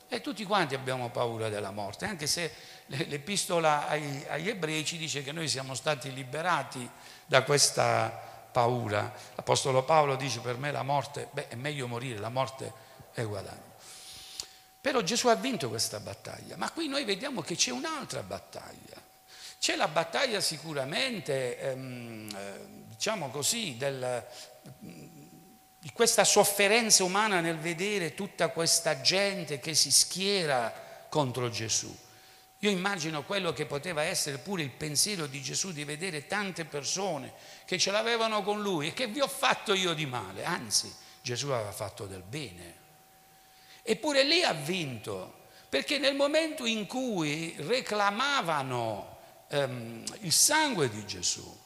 S2: E tutti quanti abbiamo paura della morte, anche se l'epistola agli, agli ebrei ci dice che noi siamo stati liberati da questa paura. L'Apostolo Paolo dice per me la morte, beh è meglio morire, la morte è guadagno. Però Gesù ha vinto questa battaglia, ma qui noi vediamo che c'è un'altra battaglia. C'è la battaglia sicuramente, ehm, eh, diciamo così, del, di questa sofferenza umana nel vedere tutta questa gente che si schiera contro Gesù. Io immagino quello che poteva essere pure il pensiero di Gesù di vedere tante persone che ce l'avevano con lui e che vi ho fatto io di male, anzi Gesù aveva fatto del bene. Eppure lì ha vinto, perché nel momento in cui reclamavano ehm, il sangue di Gesù,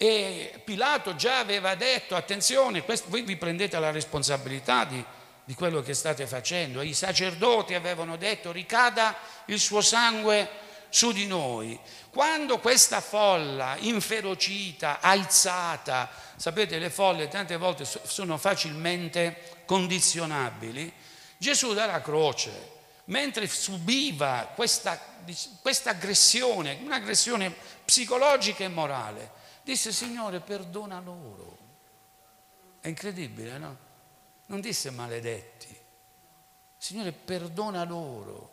S2: e Pilato già aveva detto, attenzione, questo, voi vi prendete la responsabilità di, di quello che state facendo. I sacerdoti avevano detto, ricada il suo sangue su di noi. Quando questa folla inferocita, alzata, sapete le folle tante volte sono facilmente condizionabili, Gesù dalla croce, mentre subiva questa, questa aggressione, un'aggressione psicologica e morale, Disse, Signore, perdona loro. È incredibile, no? Non disse maledetti. Signore, perdona loro.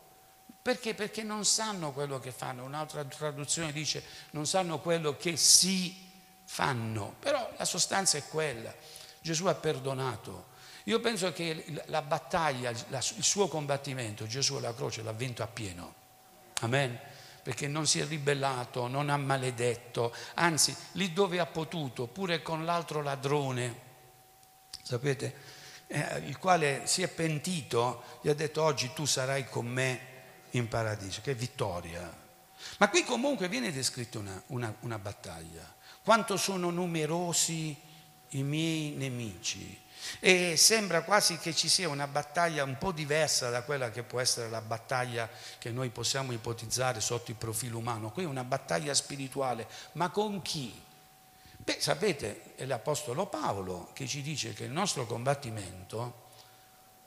S2: Perché? Perché non sanno quello che fanno. Un'altra traduzione dice non sanno quello che si fanno. Però la sostanza è quella. Gesù ha perdonato. Io penso che la battaglia, il suo combattimento, Gesù alla croce l'ha vinto appieno. Amen. Perché non si è ribellato, non ha maledetto, anzi, lì dove ha potuto, pure con l'altro ladrone, sapete, eh, il quale si è pentito, gli ha detto oggi tu sarai con me in paradiso. Che vittoria! Ma qui comunque viene descritta una, una, una battaglia. Quanto sono numerosi i miei nemici. E sembra quasi che ci sia una battaglia un po' diversa da quella che può essere la battaglia che noi possiamo ipotizzare sotto il profilo umano. Qui è una battaglia spirituale, ma con chi? Beh, sapete, è l'Apostolo Paolo che ci dice che il nostro combattimento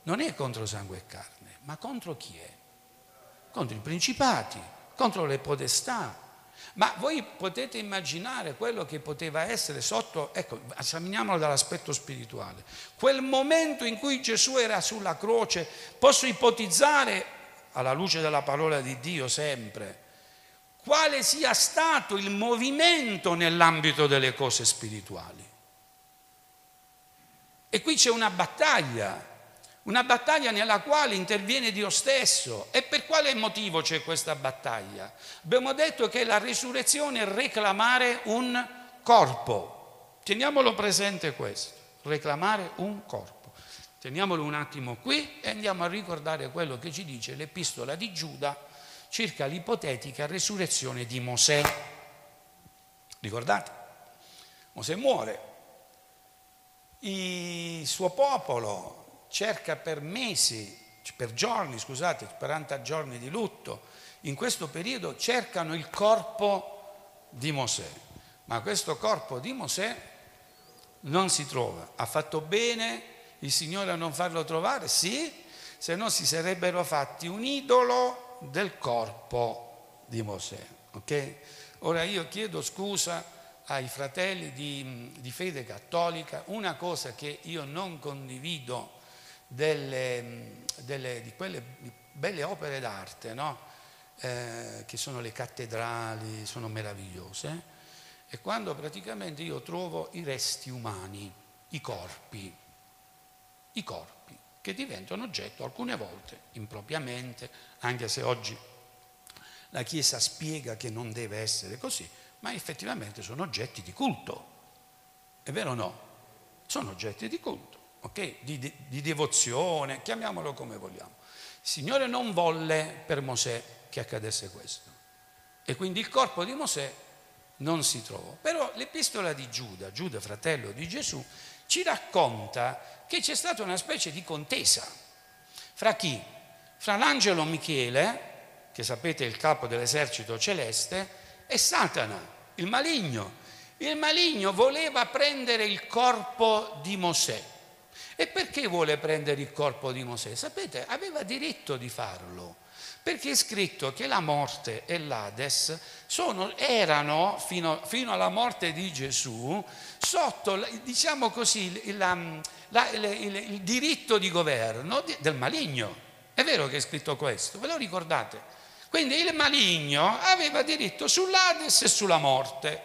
S2: non è contro sangue e carne, ma contro chi è? Contro i principati, contro le podestà, ma voi potete immaginare quello che poteva essere sotto, ecco, esaminiamolo dall'aspetto spirituale. Quel momento in cui Gesù era sulla croce, posso ipotizzare, alla luce della parola di Dio sempre, quale sia stato il movimento nell'ambito delle cose spirituali. E qui c'è una battaglia una battaglia nella quale interviene Dio stesso. E per quale motivo c'è questa battaglia? Abbiamo detto che la risurrezione è reclamare un corpo. Teniamolo presente questo, reclamare un corpo. Teniamolo un attimo qui e andiamo a ricordare quello che ci dice l'epistola di Giuda circa l'ipotetica resurrezione di Mosè. Ricordate? Mosè muore, il suo popolo cerca per mesi, per giorni, scusate, 40 giorni di lutto, in questo periodo cercano il corpo di Mosè, ma questo corpo di Mosè non si trova. Ha fatto bene il Signore a non farlo trovare? Sì, se no si sarebbero fatti un idolo del corpo di Mosè. Ok? Ora io chiedo scusa ai fratelli di, di fede cattolica, una cosa che io non condivido delle, delle, di quelle belle opere d'arte, no? eh, che sono le cattedrali, sono meravigliose, e quando praticamente io trovo i resti umani, i corpi, i corpi, che diventano oggetto alcune volte impropriamente, anche se oggi la Chiesa spiega che non deve essere così, ma effettivamente sono oggetti di culto. È vero o no? Sono oggetti di culto ok? Di, di, di devozione, chiamiamolo come vogliamo. Il Signore non volle per Mosè che accadesse questo. E quindi il corpo di Mosè non si trovò. Però l'epistola di Giuda, Giuda fratello di Gesù, ci racconta che c'è stata una specie di contesa. Fra chi? Fra l'angelo Michele, che sapete è il capo dell'esercito celeste, e Satana, il maligno. Il maligno voleva prendere il corpo di Mosè e perché vuole prendere il corpo di Mosè? Sapete, aveva diritto di farlo, perché è scritto che la morte e l'Ades sono, erano, fino, fino, alla morte di Gesù, sotto, diciamo così, la, la, il, il, il diritto di governo del maligno. È vero che è scritto questo, ve lo ricordate? Quindi il maligno aveva diritto sull'Ades e sulla morte.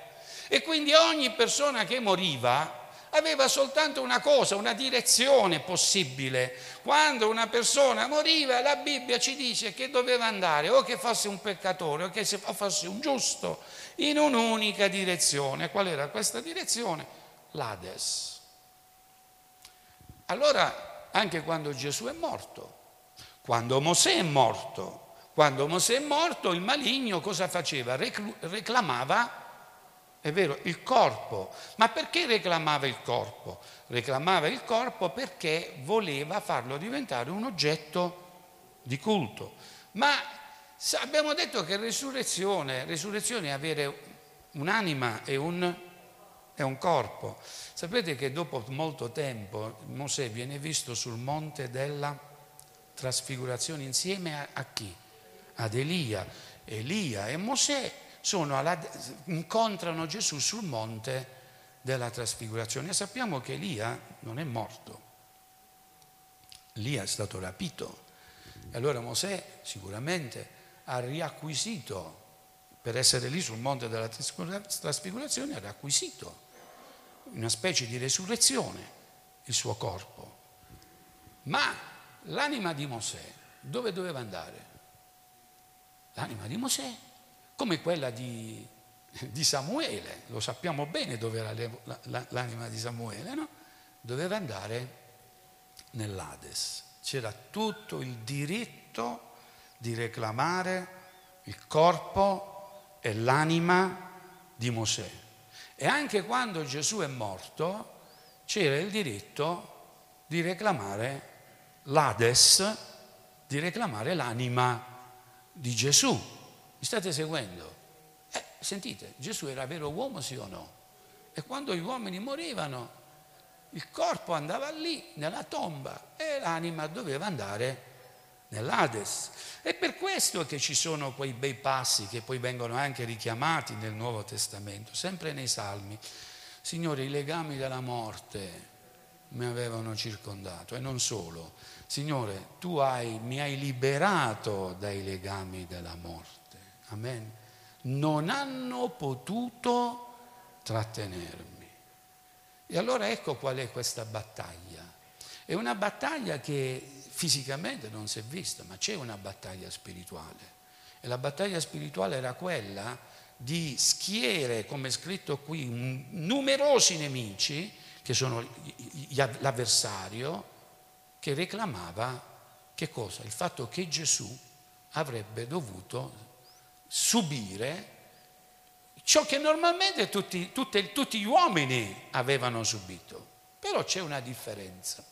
S2: E quindi ogni persona che moriva aveva soltanto una cosa, una direzione possibile. Quando una persona moriva, la Bibbia ci dice che doveva andare o che fosse un peccatore o che fosse un giusto, in un'unica direzione. Qual era questa direzione? L'Ades. Allora, anche quando Gesù è morto, quando Mosè è morto, quando Mosè è morto, il maligno cosa faceva? Reclamava è vero, il corpo. Ma perché reclamava il corpo? Reclamava il corpo perché voleva farlo diventare un oggetto di culto. Ma abbiamo detto che resurrezione, resurrezione è avere un'anima e un, e un corpo. Sapete che dopo molto tempo Mosè viene visto sul monte della trasfigurazione insieme a, a chi? Ad Elia. Elia e Mosè alla, incontrano Gesù sul monte della trasfigurazione. E sappiamo che Elia non è morto, Elia è stato rapito. E allora Mosè sicuramente ha riacquisito, per essere lì sul monte della trasfigurazione, ha riacquisito una specie di resurrezione il suo corpo. Ma l'anima di Mosè dove doveva andare? l'anima di Mosè, come quella di, di Samuele, lo sappiamo bene dove era l'anima di Samuele, no? Doveva andare nell'Ades. C'era tutto il diritto di reclamare il corpo e l'anima di Mosè. E anche quando Gesù è morto c'era il diritto di reclamare l'Ades, di reclamare l'anima di Gesù. Mi state seguendo? Eh, sentite, Gesù era vero uomo sì o no? E quando gli uomini morivano, il corpo andava lì, nella tomba, e l'anima doveva andare nell'Ades. È per questo che ci sono quei bei passi che poi vengono anche richiamati nel Nuovo Testamento, sempre nei Salmi. Signore, i legami della morte mi avevano circondato e non solo. Signore, tu hai, mi hai liberato dai legami della morte. Amen. Non hanno potuto trattenermi. E allora ecco qual è questa battaglia. È una battaglia che fisicamente non si è vista, ma c'è una battaglia spirituale. E la battaglia spirituale era quella di schiere, come è scritto qui, numerosi nemici, che sono l'avversario, che reclamava che cosa? Il fatto che Gesù avrebbe dovuto subire ciò che normalmente tutti, tutti, tutti gli uomini avevano subito. Però c'è una differenza.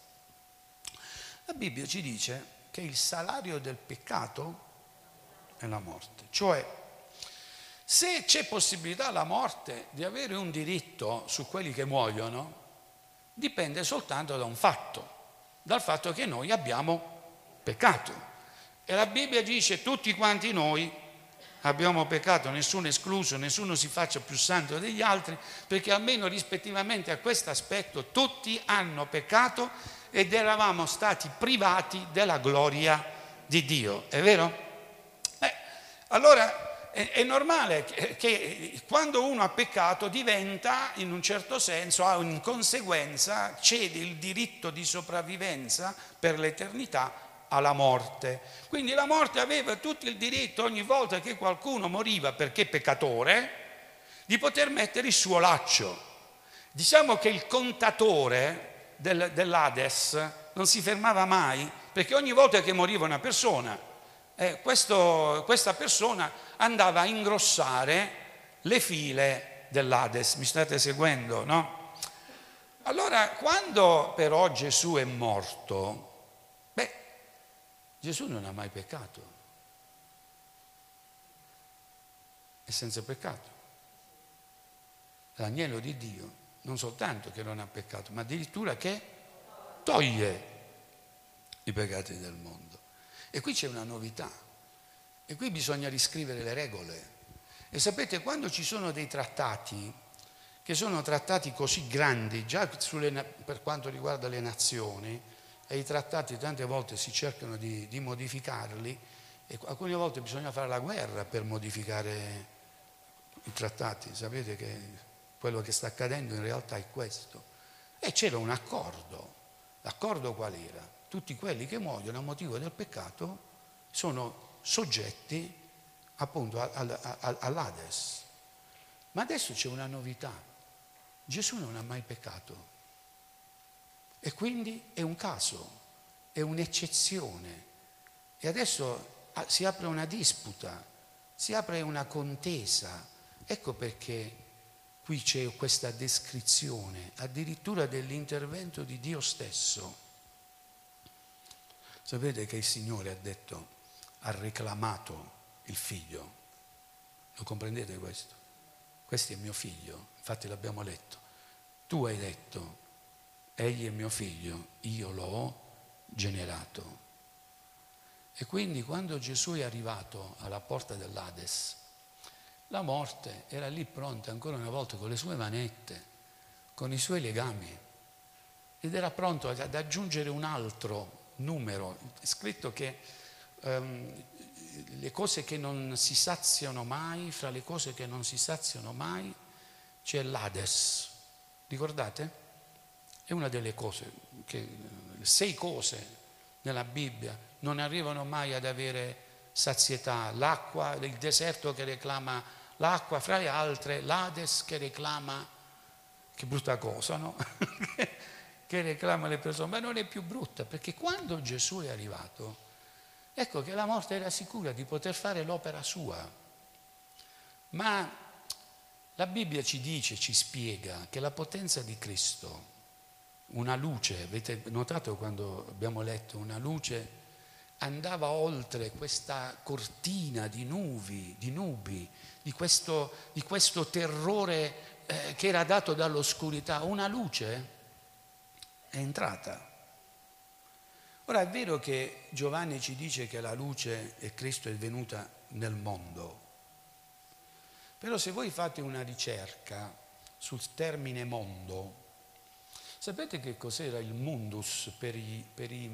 S2: La Bibbia ci dice che il salario del peccato è la morte, cioè se c'è possibilità alla morte di avere un diritto su quelli che muoiono, dipende soltanto da un fatto, dal fatto che noi abbiamo peccato. E la Bibbia dice tutti quanti noi abbiamo peccato, nessuno escluso, nessuno si faccia più santo degli altri, perché almeno rispettivamente a questo aspetto tutti hanno peccato ed eravamo stati privati della gloria di Dio. È vero? Beh, allora è, è normale che, che, quando uno ha peccato diventa, in un certo senso, ha in conseguenza, cede il diritto di sopravvivenza per l'eternità alla morte. Quindi la morte aveva tutto il diritto ogni volta che qualcuno moriva perché peccatore di poter mettere il suo laccio. Diciamo che il contatore del, dell'Ades non si fermava mai perché ogni volta che moriva una persona, eh, questo, questa persona andava a ingrossare le file dell'Ades. Mi state seguendo, no? Allora, quando però Gesù è morto, Gesù non ha mai peccato. È senza peccato. L'agnello di Dio non soltanto che non ha peccato, ma addirittura che toglie i peccati del mondo. E qui c'è una novità. E qui bisogna riscrivere le regole. E sapete, quando ci sono dei trattati, che sono trattati così grandi, già sulle, per quanto riguarda le nazioni, e i trattati tante volte si cercano di, di modificarli e alcune volte bisogna fare la guerra per modificare i trattati. Sapete che quello che sta accadendo in realtà è questo. E c'era un accordo. L'accordo qual era? Tutti quelli che muoiono a motivo del peccato sono soggetti appunto all'Ades. Ma adesso c'è una novità. Gesù non ha mai peccato. E quindi è un caso, è un'eccezione. E adesso ah, si apre una disputa, si apre una contesa. Ecco perché qui c'è questa descrizione, addirittura dell'intervento di Dio stesso. Sapete che il Signore ha detto, ha reclamato il figlio. Lo comprendete questo? Questo è mio figlio, infatti l'abbiamo letto. Tu hai detto, egli è mio figlio, io l'ho generato. E quindi quando Gesù è arrivato alla porta dell'Ades, la morte era lì pronta ancora una volta con le sue manette, con i suoi legami, ed era pronto ad aggiungere un altro numero. È scritto che um, le cose che non si saziano mai, fra le cose che non si saziano mai, c'è l'Ades. Ricordate? È una delle cose, che, sei cose nella Bibbia non arrivano mai ad avere sazietà, l'acqua, il deserto che reclama l'acqua, fra le altre l'Ades che reclama, che brutta cosa, no? che reclama le persone, ma non è più brutta, perché quando Gesù è arrivato, ecco che la morte era sicura di poter fare l'opera sua. Ma la Bibbia ci dice, ci spiega che la potenza di Cristo, una luce, avete notato quando abbiamo letto una luce, andava oltre questa cortina di nubi, di, nubi, di, questo, di questo, terrore eh, che era dato dall'oscurità, una luce è entrata. Ora è vero che Giovanni ci dice che la luce e Cristo è venuta nel mondo, però se voi fate una ricerca sul termine mondo, sapete che cos'era il mundus per i, per i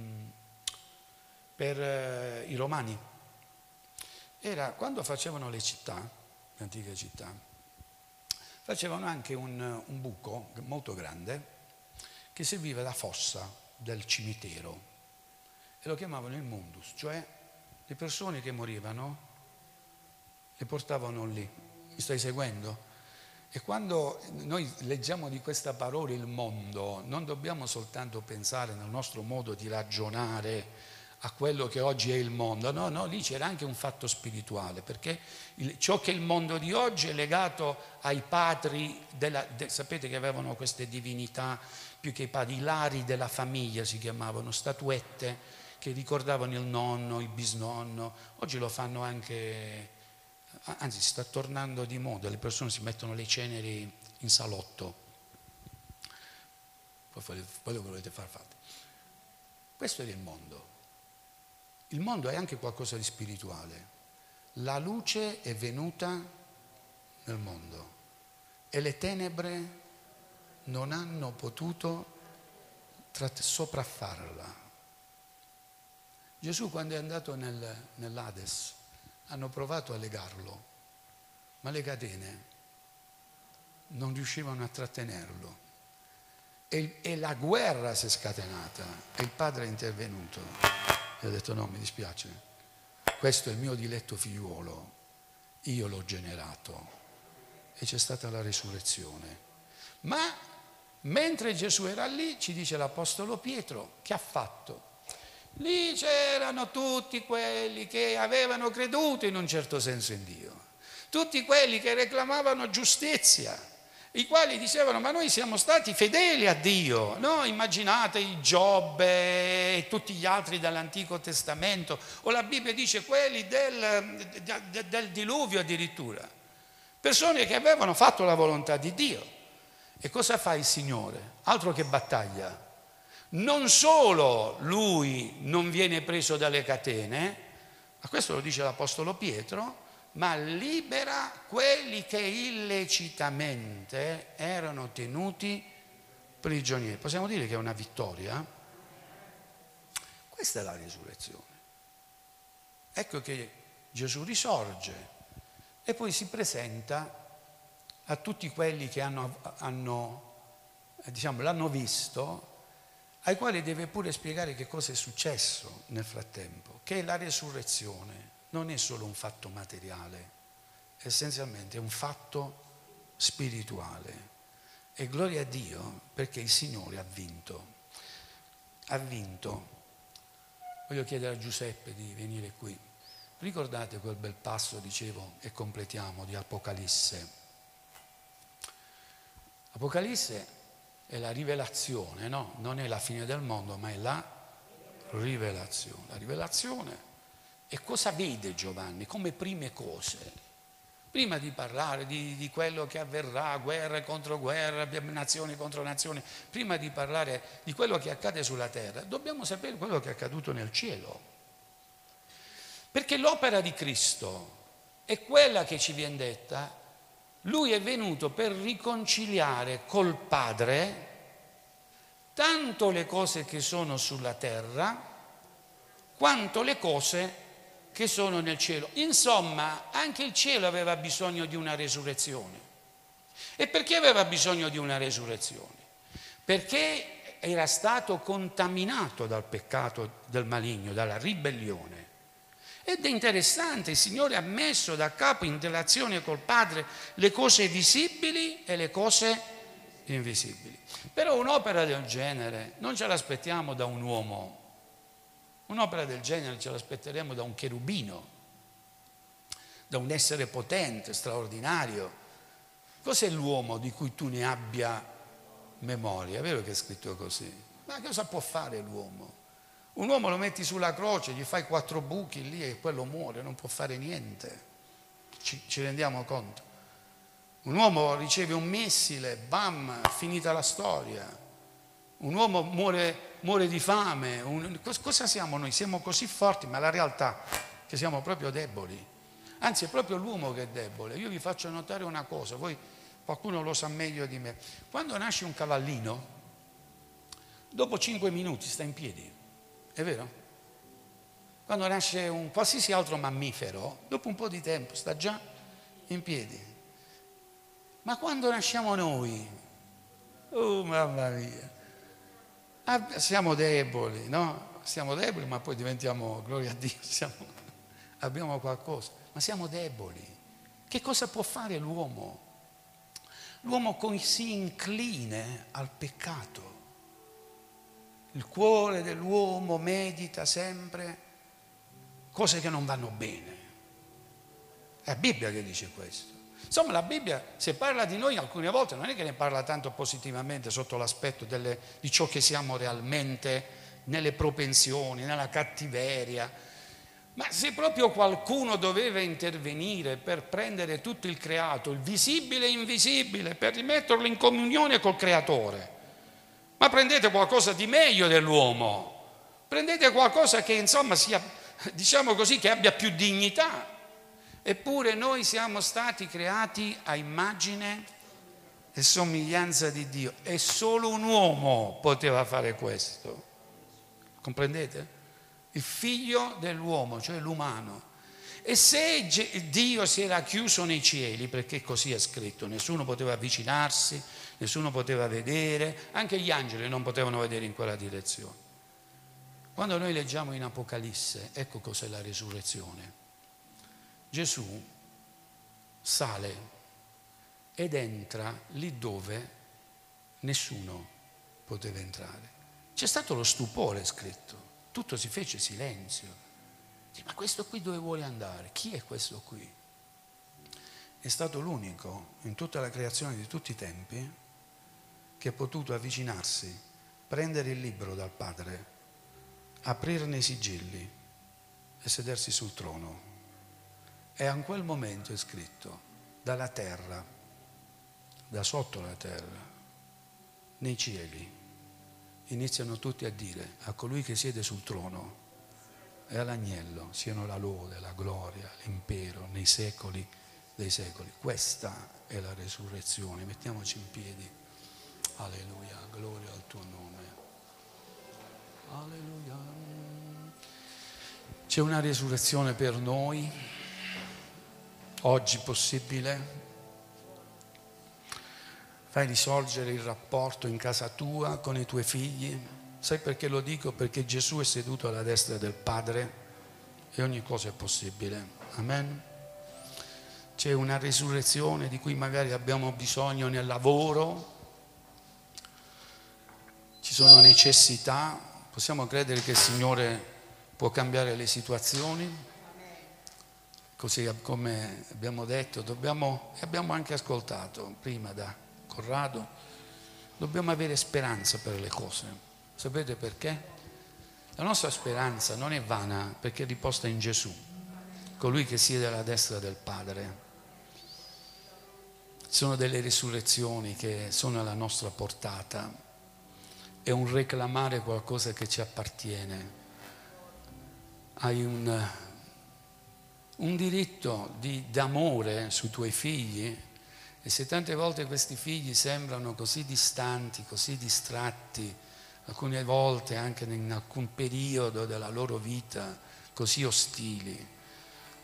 S2: per eh, i romani era quando facevano le città, le antiche città, facevano anche un, un buco molto grande che serviva da fossa del cimitero e lo chiamavano il mundus, cioè le persone che morivano le portavano lì. Mi stai seguendo? E quando noi leggiamo di questa parola il mondo, non dobbiamo soltanto pensare nel nostro modo di ragionare, a quello che oggi è il mondo. No, no, lì c'era anche un fatto spirituale, perché il, ciò che è il mondo di oggi è legato ai padri, della, de, sapete che avevano queste divinità, più che i padri, i lari della famiglia si chiamavano, statuette che ricordavano il nonno, il bisnonno, oggi lo fanno anche, anzi sta tornando di moda, le persone si mettono le ceneri in salotto, poi quello che volete far fate. Questo è il mondo. Il mondo è anche qualcosa di spirituale. La luce è venuta nel mondo e le tenebre non hanno potuto sopraffarla. Gesù quando è andato nel, nell'Ades hanno provato a legarlo, ma le catene non riuscivano a trattenerlo. E, e la guerra si è scatenata e il padre è intervenuto. E ha detto no, mi dispiace, questo è il mio diletto figliuolo, io l'ho generato e c'è stata la risurrezione. Ma mentre Gesù era lì, ci dice l'Apostolo Pietro, che ha fatto? Lì c'erano tutti quelli che avevano creduto in un certo senso in Dio, tutti quelli che reclamavano giustizia, i quali dicevano ma noi siamo stati fedeli a Dio, no? immaginate Giobbe e tutti gli altri dell'Antico Testamento, o la Bibbia dice quelli del, del, del diluvio addirittura, persone che avevano fatto la volontà di Dio. E cosa fa il Signore? Altro che battaglia. Non solo lui non viene preso dalle catene, ma questo lo dice l'Apostolo Pietro, ma libera quelli che illecitamente erano tenuti prigionieri. Possiamo dire che è una vittoria? Questa è la risurrezione. Ecco che Gesù risorge e poi si presenta a tutti quelli che hanno, hanno, diciamo, l'hanno visto, ai quali deve pure spiegare che cosa è successo nel frattempo, che la risurrezione non è solo un fatto materiale, essenzialmente è un fatto spirituale. E gloria a Dio perché il Signore ha vinto. Ha vinto. Voglio chiedere a Giuseppe di venire qui. Ricordate quel bel passo, dicevo, e completiamo, di Apocalisse. Apocalisse è la rivelazione, no? Non è la fine del mondo, ma è la rivelazione. La rivelazione e cosa vede Giovanni come prime cose? Prima di parlare di, di, quello che avverrà, guerra contro guerra, nazioni contro nazioni, prima di parlare di quello che accade sulla terra, dobbiamo sapere quello che è accaduto nel cielo. Perché l'opera di Cristo è quella che ci viene detta, lui è venuto per riconciliare col Padre tanto le cose che sono sulla terra quanto le cose che sono nel cielo. Insomma, anche il cielo aveva bisogno di una resurrezione. E perché aveva bisogno di una resurrezione? Perché era stato contaminato dal peccato del maligno, dalla ribellione. Ed è interessante, il Signore ha messo da capo in relazione col Padre le cose visibili e le cose invisibili. Però un'opera del genere non ce l'aspettiamo da un uomo, un'opera del genere ce l'aspetteremo da un cherubino, da un essere potente, straordinario. Cos'è l'uomo di cui tu ne abbia memoria? È vero che è scritto così? Ma cosa può fare l'uomo? Un uomo lo metti sulla croce, gli fai quattro buchi lì e quello muore, non può fare niente. Ci, ci rendiamo conto? Un uomo riceve un missile, bam, finita la storia. Un uomo muore, muore di fame. Un, cosa siamo noi? Siamo così forti, ma la realtà è che siamo proprio deboli. Anzi, è proprio l'uomo che è debole. Io vi faccio notare una cosa, voi qualcuno lo sa meglio di me. Quando nasce un cavallino, dopo cinque minuti sta in piedi, è vero? Quando nasce un qualsiasi altro mammifero, dopo un po' di tempo sta già in piedi. Ma quando nasciamo noi, oh mamma mia, siamo deboli, no? Siamo deboli, ma poi diventiamo, gloria a Dio, siamo, abbiamo qualcosa ma siamo deboli. Che cosa può fare l'uomo? L'uomo si incline al peccato. Il cuore dell'uomo medita sempre cose che non vanno bene. È la Bibbia che dice questo. Insomma, la Bibbia, se parla di noi alcune volte, non è che ne parla tanto positivamente sotto l'aspetto delle, di ciò che siamo realmente, nelle propensioni, nella cattiveria, ma se proprio qualcuno doveva intervenire per prendere tutto il creato, il visibile e invisibile, per rimetterlo in comunione col creatore, ma prendete qualcosa di meglio dell'uomo, prendete qualcosa che insomma sia, diciamo così, che abbia più dignità. Eppure noi siamo stati creati a immagine e somiglianza di Dio e solo un uomo poteva fare questo. Comprendete? il figlio dell'uomo, cioè l'umano. E se Dio si era chiuso nei cieli, perché così è scritto, nessuno poteva avvicinarsi, nessuno poteva vedere, anche gli angeli non potevano vedere in quella direzione. Quando noi leggiamo in Apocalisse, ecco cos'è la risurrezione. Gesù sale ed entra lì dove nessuno poteva entrare. C'è stato lo stupore scritto tutto si fece silenzio. Ma questo qui dove vuole andare? Chi è questo qui? È stato l'unico in tutta la creazione di tutti i tempi che ha potuto avvicinarsi, prendere il libro dal Padre, aprirne i sigilli e sedersi sul trono. E a quel momento è scritto, dalla terra, da sotto la terra, nei cieli, iniziano tutti a dire a colui che siede sul trono e all'agnello siano la lode, la gloria, l'impero nei secoli dei secoli. Questa è la resurrezione. Mettiamoci in piedi. Alleluia, gloria al tuo nome. Alleluia. C'è una resurrezione per noi, oggi possibile, fai risorgere il rapporto in casa tua con i tuoi figli. Sai perché lo dico? Perché Gesù è seduto alla destra del Padre e ogni cosa è possibile. Amen. C'è una risurrezione di cui magari abbiamo bisogno nel lavoro, ci sono necessità, possiamo credere che il Signore può cambiare le situazioni, così come abbiamo detto, dobbiamo, e abbiamo anche ascoltato prima da Corrado, dobbiamo avere speranza per le cose. Sapete perché? La nostra speranza non è vana perché è riposta in Gesù, colui che siede alla destra del Padre. Sono delle risurrezioni che sono alla nostra portata, è un reclamare qualcosa che ci appartiene. Hai un, un diritto di, d'amore sui tuoi figli e se tante volte questi figli sembrano così distanti, così distratti, alcune volte anche in alcun periodo della loro vita così ostili,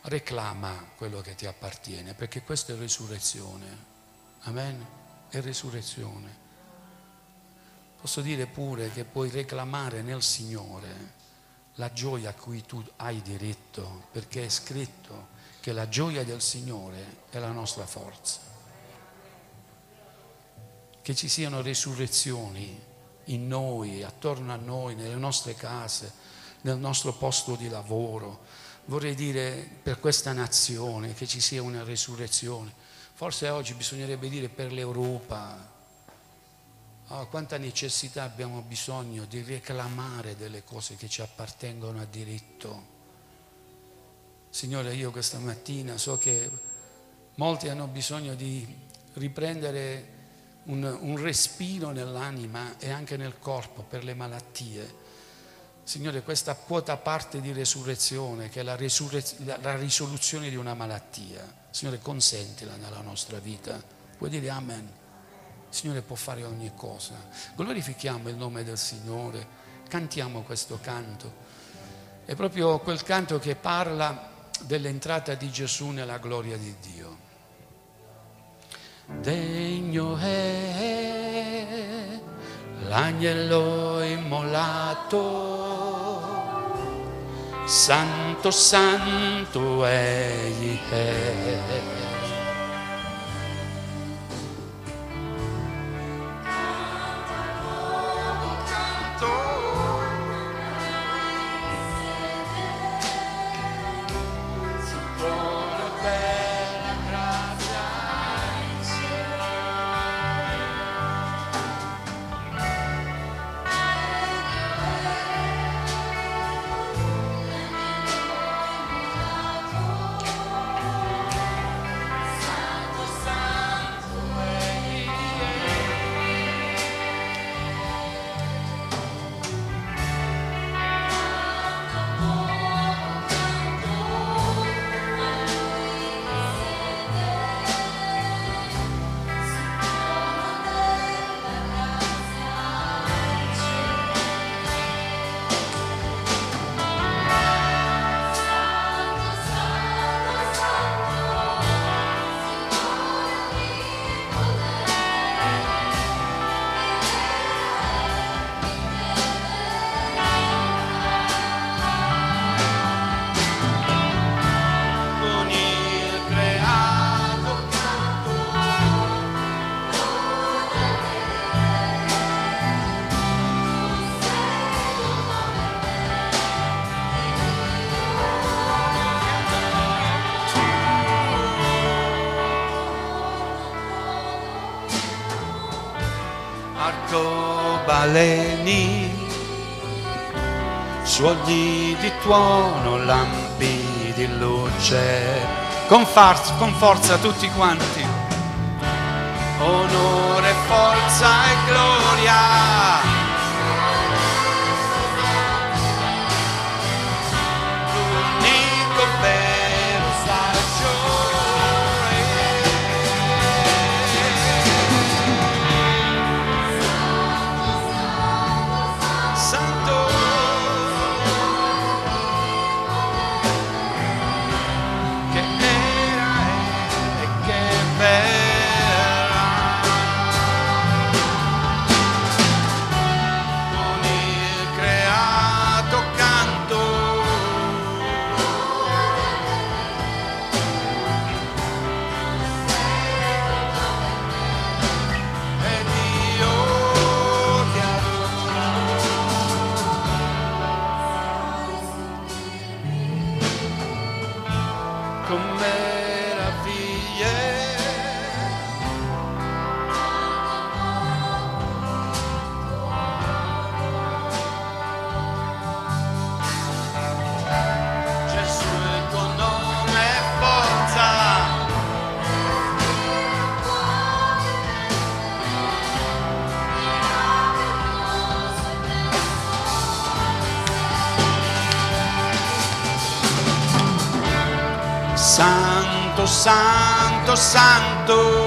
S2: reclama quello che ti appartiene, perché questa è risurrezione. Amen? È risurrezione. Posso dire pure che puoi reclamare nel Signore la gioia a cui tu hai diritto, perché è scritto che la gioia del Signore è la nostra forza. Che ci siano resurrezioni in noi, attorno a noi, nelle nostre case, nel nostro posto di lavoro. Vorrei dire per questa nazione che ci sia una resurrezione. Forse oggi bisognerebbe dire per l'Europa, Oh, quanta necessità abbiamo bisogno di reclamare delle cose che ci appartengono a diritto. Signore, io questa mattina so che molti hanno bisogno di riprendere un, un respiro nell'anima e anche nel corpo per le malattie. Signore, questa quota parte di resurrezione, che è la, resurrez- la risoluzione di una malattia, Signore, consentila nella nostra vita. Puoi dire Amen? Il Signore può fare ogni cosa. Glorifichiamo il nome del Signore, cantiamo questo canto. È proprio quel canto che parla dell'entrata di Gesù nella gloria di Dio. Degno l'agnello immolato, santo, santo egli è. Suoni di tuono, lampi di luce, con, far- con forza tutti quanti, onore, forza e santo, santo.